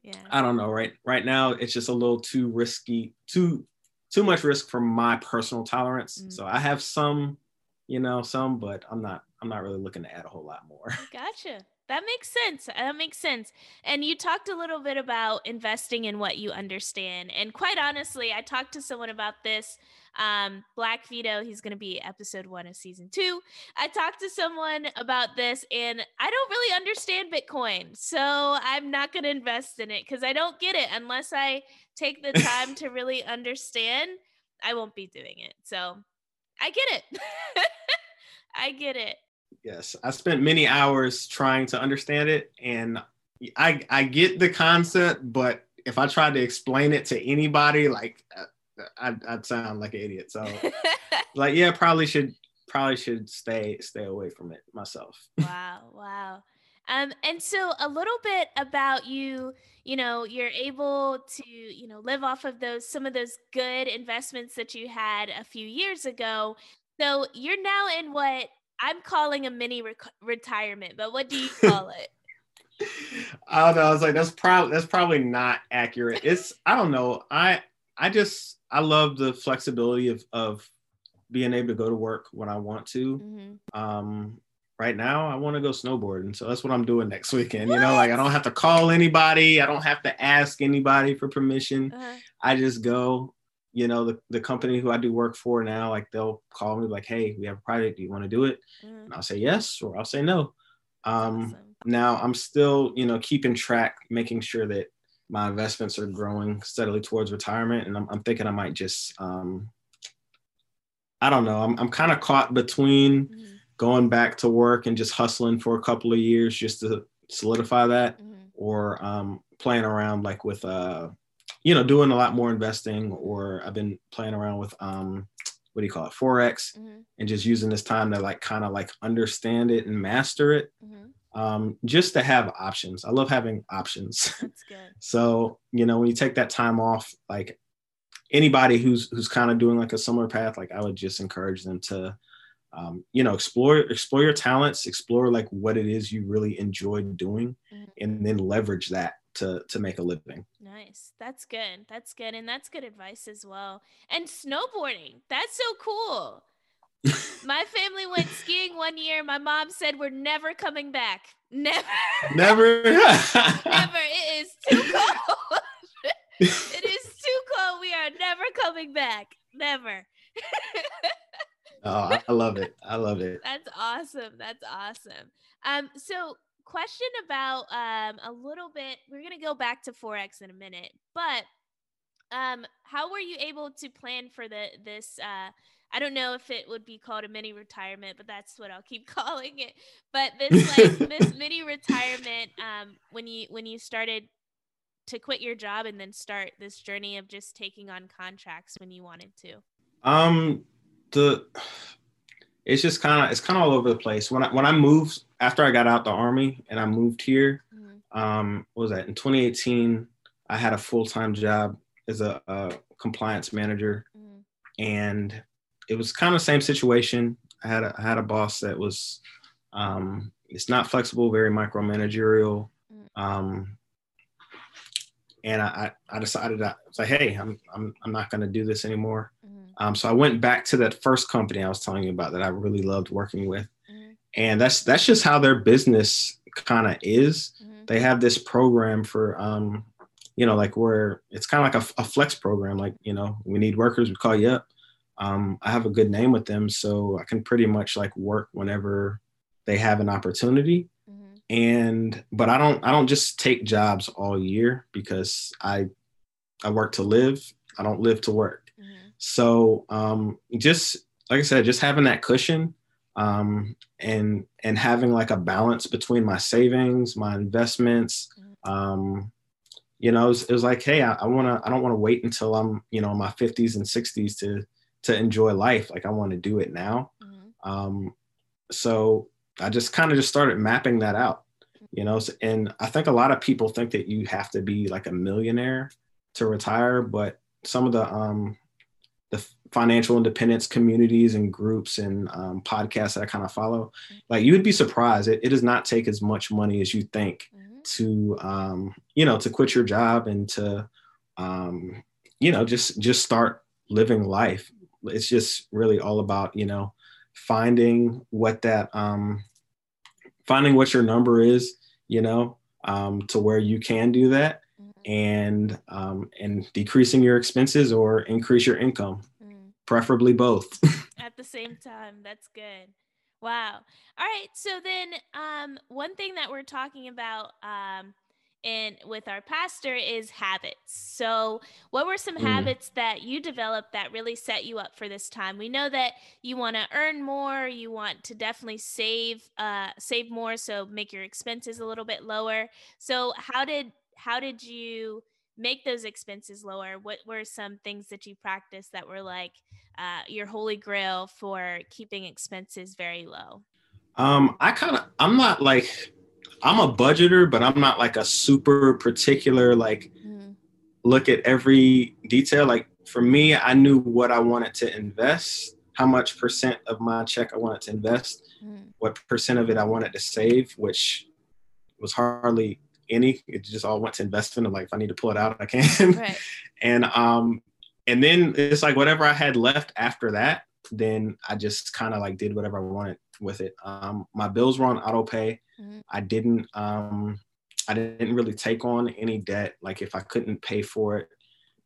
yeah, I don't know. Right, right now it's just a little too risky, too too much risk for my personal tolerance. Mm. So I have some, you know, some, but I'm not I'm not really looking to add a whole lot more. Gotcha. That makes sense. That makes sense. And you talked a little bit about investing in what you understand. And quite honestly, I talked to someone about this. Um, Black Vito, he's going to be episode one of season two. I talked to someone about this, and I don't really understand Bitcoin. So I'm not going to invest in it because I don't get it unless I take the time to really understand. I won't be doing it. So I get it. I get it. Yes, I spent many hours trying to understand it, and I I get the concept, but if I tried to explain it to anybody, like uh, I'd, I'd sound like an idiot. So, like, yeah, probably should probably should stay stay away from it myself. wow, wow. Um, and so a little bit about you, you know, you're able to, you know, live off of those some of those good investments that you had a few years ago. So you're now in what I'm calling a mini retirement, but what do you call it? I don't know. I was like, that's probably that's probably not accurate. It's I don't know. I I just I love the flexibility of of being able to go to work when I want to. Mm-hmm. Um, right now, I want to go snowboarding, so that's what I'm doing next weekend. What? You know, like I don't have to call anybody. I don't have to ask anybody for permission. Uh-huh. I just go you know the, the company who i do work for now like they'll call me like hey we have a project do you want to do it mm. and i'll say yes or i'll say no um, awesome. now i'm still you know keeping track making sure that my investments are growing steadily towards retirement and i'm, I'm thinking i might just um, i don't know i'm, I'm kind of caught between mm. going back to work and just hustling for a couple of years just to solidify that mm. or um, playing around like with uh you know, doing a lot more investing, or I've been playing around with um, what do you call it, forex, mm-hmm. and just using this time to like kind of like understand it and master it. Mm-hmm. Um, just to have options. I love having options. That's good. so you know, when you take that time off, like anybody who's who's kind of doing like a similar path, like I would just encourage them to um, you know explore explore your talents explore like what it is you really enjoy doing mm-hmm. and then leverage that to to make a living. Nice. That's good. That's good. And that's good advice as well. And snowboarding. That's so cool. My family went skiing one year. My mom said we're never coming back. Never. Never. never. It is too cold. it is too cold. We are never coming back. Never. oh, I love it. I love it. That's awesome. That's awesome. Um, so question about um, a little bit. We're gonna go back to forex in a minute, but um, how were you able to plan for the this? Uh, I don't know if it would be called a mini retirement, but that's what I'll keep calling it. But this like this mini retirement um, when you when you started to quit your job and then start this journey of just taking on contracts when you wanted to. Um, the it's just kind of it's kind of all over the place. When I when I moved after I got out the army and I moved here, mm-hmm. um, what was that in 2018? I had a full time job as a, a, compliance manager, mm-hmm. and it was kind of the same situation. I had a, I had a boss that was um, it's not flexible, very micromanagerial. Mm-hmm. Um, and I, I decided I was like, hey, I'm I'm I'm not going to do this anymore. Mm-hmm. Um, so I went back to that first company I was telling you about that I really loved working with, mm-hmm. and that's that's just how their business kind of is. Mm-hmm. They have this program for, um, you know, like where it's kind of like a, a, flex program. Like you know, we need workers, we call you up. Um, I have a good name with them, so I can pretty much like work whenever they have an opportunity. Mm-hmm. And but I don't I don't just take jobs all year because I I work to live. I don't live to work. So um, just like I said, just having that cushion um, and and having like a balance between my savings, my investments. Um, you know, it was, it was like, hey, I, I want to. I don't want to wait until I'm, you know, in my 50s and 60s to to enjoy life. Like I want to do it now. Mm-hmm. Um, so I just kind of just started mapping that out. You know, so, and I think a lot of people think that you have to be like a millionaire to retire, but some of the um, the financial independence communities and groups and um, podcasts that I kind of follow, mm-hmm. like you would be surprised. It, it, does not take as much money as you think mm-hmm. to, um, you know, to quit your job and to, um, you know, just just start living life. It's just really all about, you know, finding what that um, finding what your number is, you know, um, to where you can do that. And um, and decreasing your expenses or increase your income, mm. preferably both. At the same time, that's good. Wow. All right. So then, um, one thing that we're talking about um, in with our pastor is habits. So, what were some mm. habits that you developed that really set you up for this time? We know that you want to earn more, you want to definitely save uh save more so make your expenses a little bit lower. So, how did how did you make those expenses lower? What were some things that you practiced that were like uh, your holy grail for keeping expenses very low? Um, I kind of, I'm not like, I'm a budgeter, but I'm not like a super particular, like, mm. look at every detail. Like, for me, I knew what I wanted to invest, how much percent of my check I wanted to invest, mm. what percent of it I wanted to save, which was hardly any. It just all went to investment. I'm like, if I need to pull it out, I can. Right. and um, and then it's like whatever I had left after that, then I just kind of like did whatever I wanted with it. Um, my bills were on auto pay. Mm-hmm. I didn't um, I didn't really take on any debt. Like if I couldn't pay for it,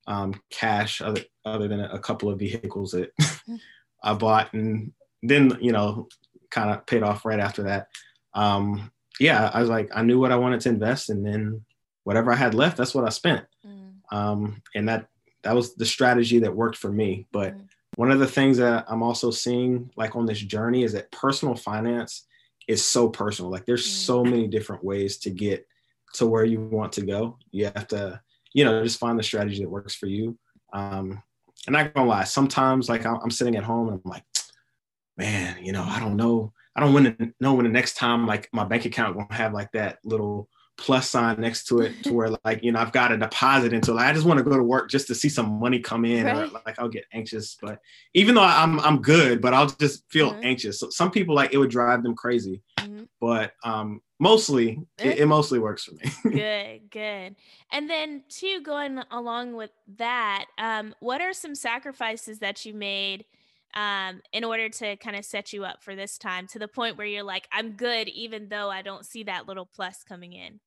um, cash other other than a couple of vehicles that I bought, and then you know kind of paid off right after that. Um, yeah, I was like, I knew what I wanted to invest, and then whatever I had left, that's what I spent. Mm. Um, and that that was the strategy that worked for me. But mm. one of the things that I'm also seeing, like on this journey, is that personal finance is so personal. Like there's mm. so many different ways to get to where you want to go. You have to, you know, just find the strategy that works for you. Um, and I'm gonna lie, sometimes like I'm sitting at home and I'm like, man, you know, I don't know I don't want to know when the next time like my bank account won't have like that little plus sign next to it to where like you know I've got a deposit into like I just want to go to work just to see some money come in right. or like I'll get anxious. But even though I'm I'm good but I'll just feel mm-hmm. anxious. So some people like it would drive them crazy. Mm-hmm. but um mostly it, it, mostly works for me. Good good. And then two going along with that um what are some sacrifices that you made um, in order to kind of set you up for this time to the point where you're like, I'm good, even though I don't see that little plus coming in?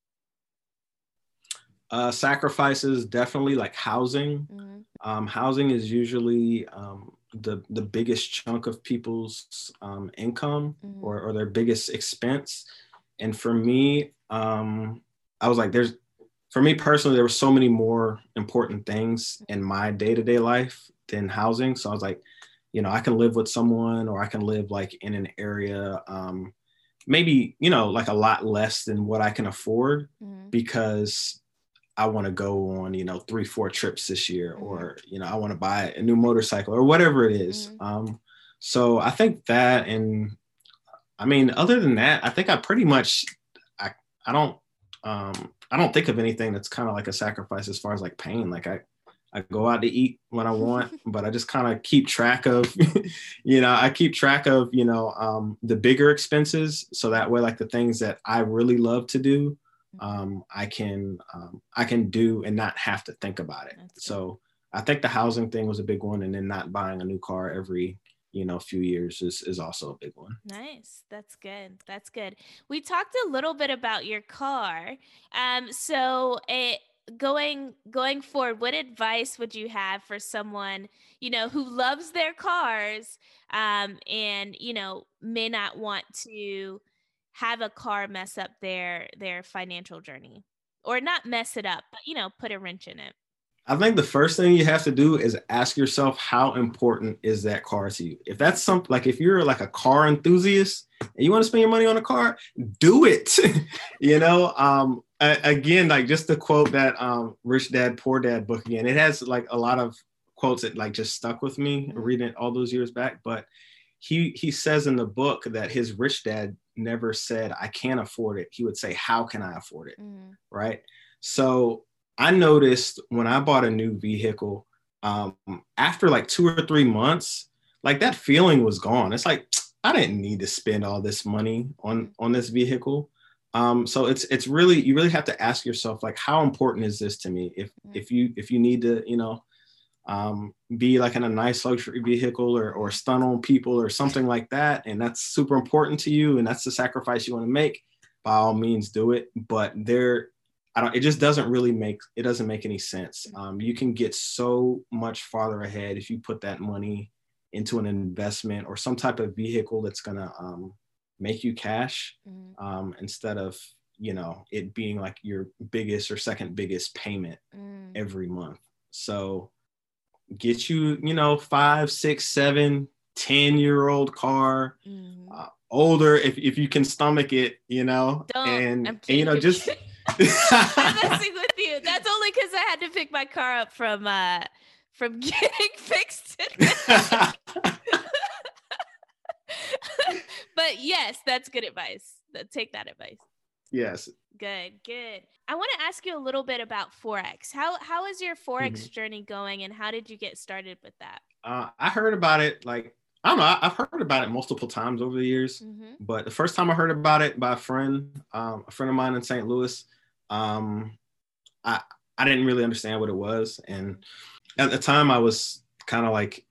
Uh, sacrifices definitely like housing. Mm-hmm. Um, housing is usually um, the the biggest chunk of people's um, income mm-hmm. or, or their biggest expense. And for me, um, I was like, there's for me personally, there were so many more important things in my day to day life than housing. So I was like, you know, I can live with someone or I can live like in an area, um, maybe, you know, like a lot less than what I can afford mm-hmm. because I want to go on, you know, three, four trips this year, mm-hmm. or, you know, I want to buy a new motorcycle or whatever it is. Mm-hmm. Um, so I think that, and I mean, other than that, I think I pretty much, I, I don't, um, I don't think of anything that's kind of like a sacrifice as far as like pain. Like I, I go out to eat when I want, but I just kind of keep track of, you know, I keep track of, you know, um, the bigger expenses. So that way, like the things that I really love to do, um, I can, um, I can do and not have to think about it. So I think the housing thing was a big one. And then not buying a new car every, you know, few years is, is also a big one. Nice. That's good. That's good. We talked a little bit about your car. Um, so it, going going forward what advice would you have for someone you know who loves their cars um and you know may not want to have a car mess up their their financial journey or not mess it up but you know put a wrench in it I think the first thing you have to do is ask yourself how important is that car to you? If that's something like if you're like a car enthusiast and you want to spend your money on a car, do it. you know, um, again, like just the quote that um, Rich Dad Poor Dad book again. It has like a lot of quotes that like just stuck with me mm-hmm. reading it all those years back. But he he says in the book that his rich dad never said I can't afford it. He would say How can I afford it? Mm-hmm. Right. So I noticed when I bought a new vehicle, um, after like two or three months, like that feeling was gone. It's like I didn't need to spend all this money on on this vehicle. Um, so it's it's really you really have to ask yourself like how important is this to me? If mm-hmm. if you if you need to you know um, be like in a nice luxury vehicle or, or stun on people or something like that, and that's super important to you, and that's the sacrifice you want to make, by all means do it. But there, I don't. It just doesn't really make it doesn't make any sense. Um, you can get so much farther ahead if you put that money into an investment or some type of vehicle that's gonna um, make you cash mm-hmm. um, instead of you know it being like your biggest or second biggest payment mm. every month. So get you, you know, five, six, seven, ten year old car, mm. uh, older if, if you can stomach it, you know, Don't. and, and you know, just. I'm messing with you. That's only because I had to pick my car up from uh from getting fixed. but yes, that's good advice. Take that advice. Yes. Good, good. I want to ask you a little bit about Forex. How how is your Forex mm-hmm. journey going and how did you get started with that? Uh, I heard about it like I don't know. I've heard about it multiple times over the years, mm-hmm. but the first time I heard about it by a friend, um, a friend of mine in St. Louis, um, I I didn't really understand what it was, and at the time I was kind of like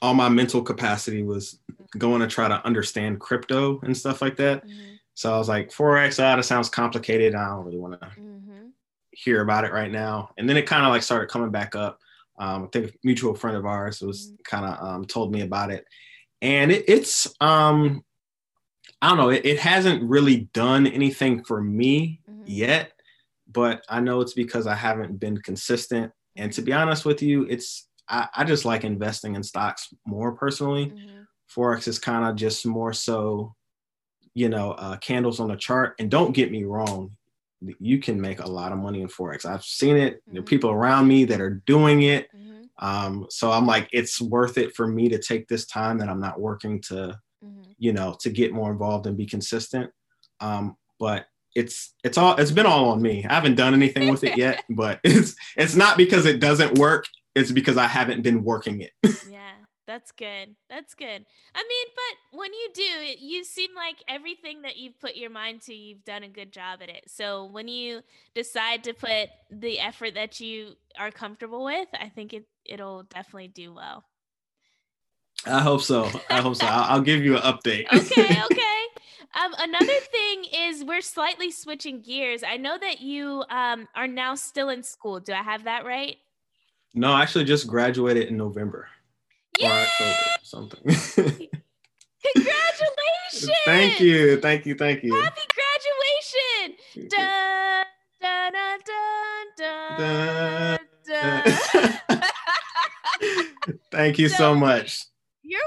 all my mental capacity was going to try to understand crypto and stuff like that. Mm-hmm. So I was like, Forex, ah, that sounds complicated. I don't really want to mm-hmm. hear about it right now. And then it kind of like started coming back up. Um, I think a mutual friend of ours was mm-hmm. kind of um, told me about it. And it, it's, um, I don't know, it, it, hasn't really done anything for me mm-hmm. yet, but I know it's because I haven't been consistent. And to be honest with you, it's, I, I just like investing in stocks more personally. Mm-hmm. Forex is kind of just more so you know, uh, candles on the chart. And don't get me wrong, you can make a lot of money in forex. I've seen it. Mm-hmm. There are mm-hmm. people around me that are doing it. Mm-hmm. Um, so I'm like, it's worth it for me to take this time that I'm not working to, mm-hmm. you know, to get more involved and be consistent. Um, but it's it's all it's been all on me. I haven't done anything with it yet, but it's it's not because it doesn't work. It's because I haven't been working it. yeah. That's good. That's good. I mean, but when you do, you seem like everything that you've put your mind to, you've done a good job at it. So when you decide to put the effort that you are comfortable with, I think it it'll definitely do well. I hope so. I hope so. I'll, I'll give you an update. okay. Okay. Um, another thing is we're slightly switching gears. I know that you um, are now still in school. Do I have that right? No, I actually just graduated in November. Yay! something. Congratulations! thank you, thank you, thank you. Happy graduation! Dun, dun, dun, dun, dun, thank you so, so much. You're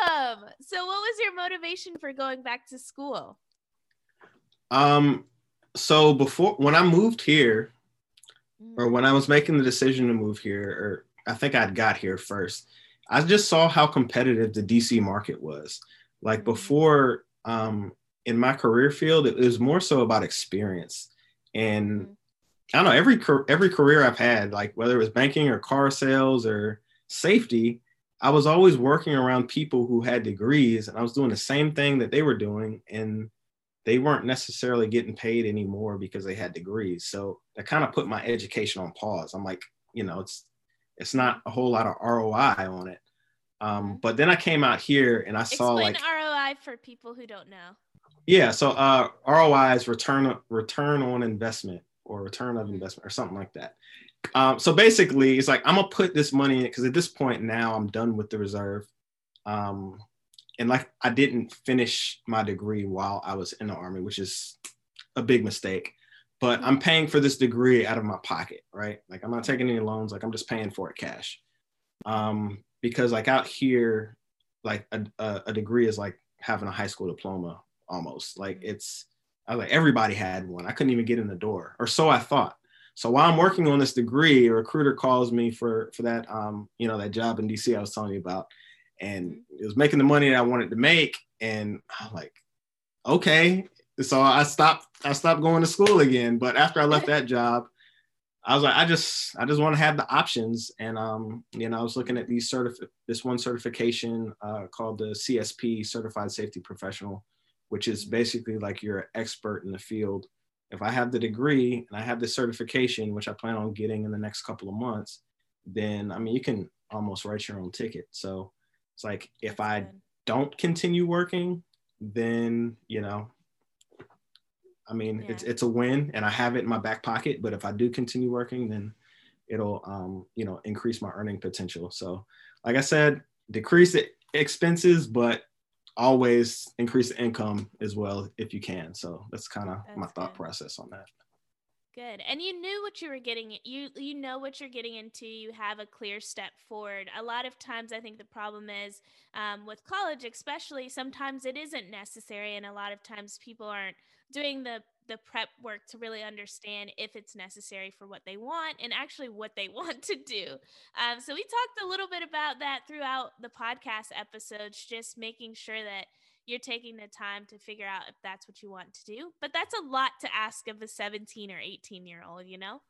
welcome. So, what was your motivation for going back to school? Um, so before when I moved here, or when I was making the decision to move here, or I think I'd got here first. I just saw how competitive the DC market was. Like mm-hmm. before, um, in my career field, it was more so about experience. And mm-hmm. I don't know every every career I've had, like whether it was banking or car sales or safety, I was always working around people who had degrees, and I was doing the same thing that they were doing, and they weren't necessarily getting paid anymore because they had degrees. So that kind of put my education on pause. I'm like, you know, it's it's not a whole lot of ROI on it. Um, mm-hmm. but then I came out here and I saw Explain like ROI for people who don't know. Yeah, so uh, ROI is return return on investment or return of mm-hmm. investment or something like that. Um, so basically, it's like I'm gonna put this money in because at this point now I'm done with the reserve, um, and like I didn't finish my degree while I was in the army, which is a big mistake but I'm paying for this degree out of my pocket, right? Like I'm not taking any loans, like I'm just paying for it cash. Um, because like out here, like a, a, degree is like having a high school diploma almost. Like it's I was like everybody had one. I couldn't even get in the door, or so I thought. So while I'm working on this degree, a recruiter calls me for for that um, you know, that job in DC I was telling you about. And mm-hmm. it was making the money that I wanted to make. And I'm like, okay, so I stopped I stopped going to school again. But after I left that job, I was like, I just I just want to have the options. And um, you know, I was looking at these certif- this one certification uh, called the CSP Certified Safety Professional, which is basically like you're an expert in the field. If I have the degree and I have the certification, which I plan on getting in the next couple of months, then I mean you can almost write your own ticket. So it's like if I don't continue working, then you know, I mean yeah. it's it's a win and I have it in my back pocket. But if I do continue working, then it'll um, you know increase my earning potential. So like I said, decrease the expenses, but always increase the income as well if you can. So that's kind of my thought good. process on that. Good. And you knew what you were getting you you know what you're getting into. You have a clear step forward. A lot of times I think the problem is um, with college especially sometimes it isn't necessary and a lot of times people aren't doing the the prep work to really understand if it's necessary for what they want and actually what they want to do. Um, so we talked a little bit about that throughout the podcast episodes, just making sure that you're taking the time to figure out if that's what you want to do. But that's a lot to ask of a 17 or 18 year old, you know?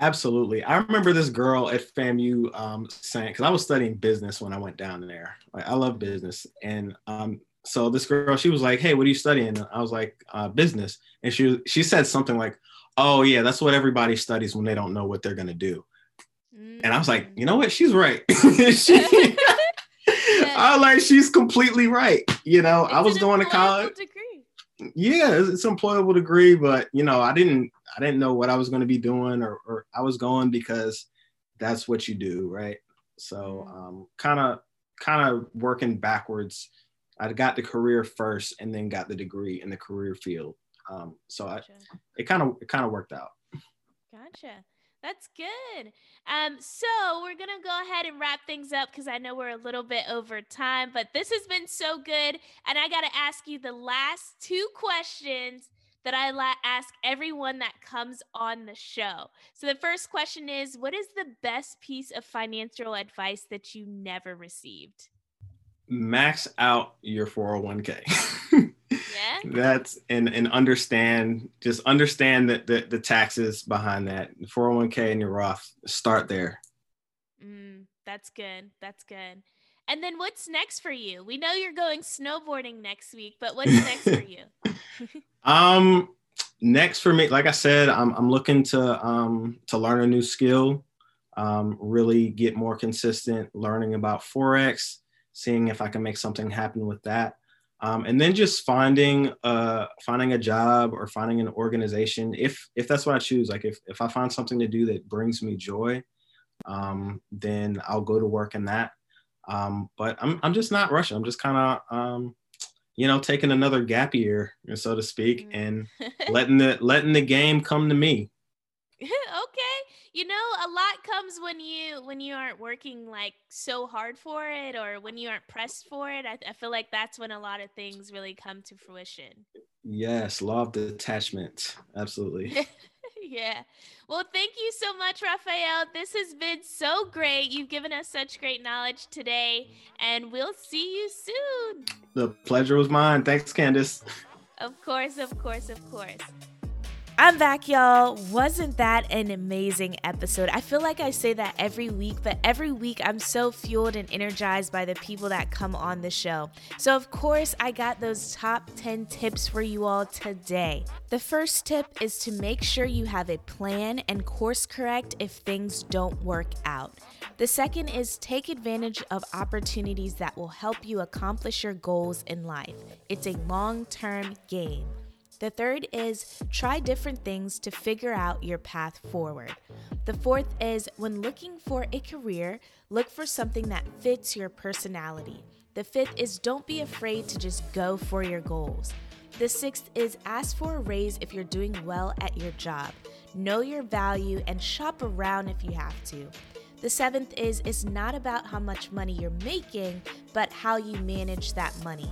Absolutely. I remember this girl at FAMU um, saying, because I was studying business when I went down there. Like, I love business. And um, so this girl, she was like, "Hey, what are you studying?" And I was like, uh, "Business." And she she said something like, "Oh yeah, that's what everybody studies when they don't know what they're gonna do." Mm-hmm. And I was like, "You know what? She's right." I like, "She's completely right." You know, it's I was going to college. Degree. Yeah, it's, it's an employable degree, but you know, I didn't I didn't know what I was going to be doing, or, or I was going because that's what you do, right? So, kind of kind of working backwards I got the career first and then got the degree in the career field. Um, so gotcha. I, it kind of it kind of worked out. Gotcha. That's good. Um, so we're gonna go ahead and wrap things up because I know we're a little bit over time, but this has been so good, and I gotta ask you the last two questions that I la- ask everyone that comes on the show. So the first question is, what is the best piece of financial advice that you never received? max out your 401k. yeah. That's and and understand just understand that the, the taxes behind that. 401k and your Roth start there. Mm, that's good. That's good. And then what's next for you? We know you're going snowboarding next week, but what's next for you? um next for me, like I said, I'm I'm looking to um to learn a new skill, um, really get more consistent learning about Forex seeing if I can make something happen with that. Um, and then just finding uh, finding a job or finding an organization if if that's what I choose. Like if if I find something to do that brings me joy, um, then I'll go to work in that. Um, but I'm I'm just not rushing. I'm just kind of um, you know taking another gap year, so to speak, mm. and letting the letting the game come to me. okay you know a lot comes when you when you aren't working like so hard for it or when you aren't pressed for it i, I feel like that's when a lot of things really come to fruition. Yes law of detachment absolutely. Yeah. Well thank you so much raphael. This has been so great. You've given us such great knowledge today and we'll see you soon. The pleasure was mine. Thanks candace. Of course of course of course I'm back, y'all. Wasn't that an amazing episode? I feel like I say that every week, but every week I'm so fueled and energized by the people that come on the show. So, of course, I got those top 10 tips for you all today. The first tip is to make sure you have a plan and course correct if things don't work out. The second is take advantage of opportunities that will help you accomplish your goals in life. It's a long term game. The third is try different things to figure out your path forward. The fourth is when looking for a career, look for something that fits your personality. The fifth is don't be afraid to just go for your goals. The sixth is ask for a raise if you're doing well at your job. Know your value and shop around if you have to. The seventh is it's not about how much money you're making, but how you manage that money.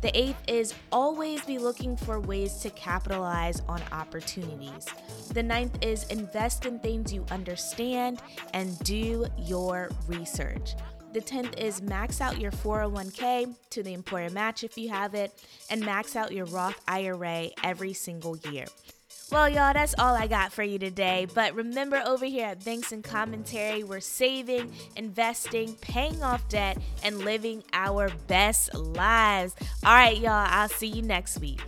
The eighth is always be looking for ways to capitalize on opportunities. The ninth is invest in things you understand and do your research. The 10th is max out your 401k to the employer match if you have it, and max out your Roth IRA every single year. Well, y'all, that's all I got for you today. But remember, over here at Banks and Commentary, we're saving, investing, paying off debt, and living our best lives. All right, y'all, I'll see you next week.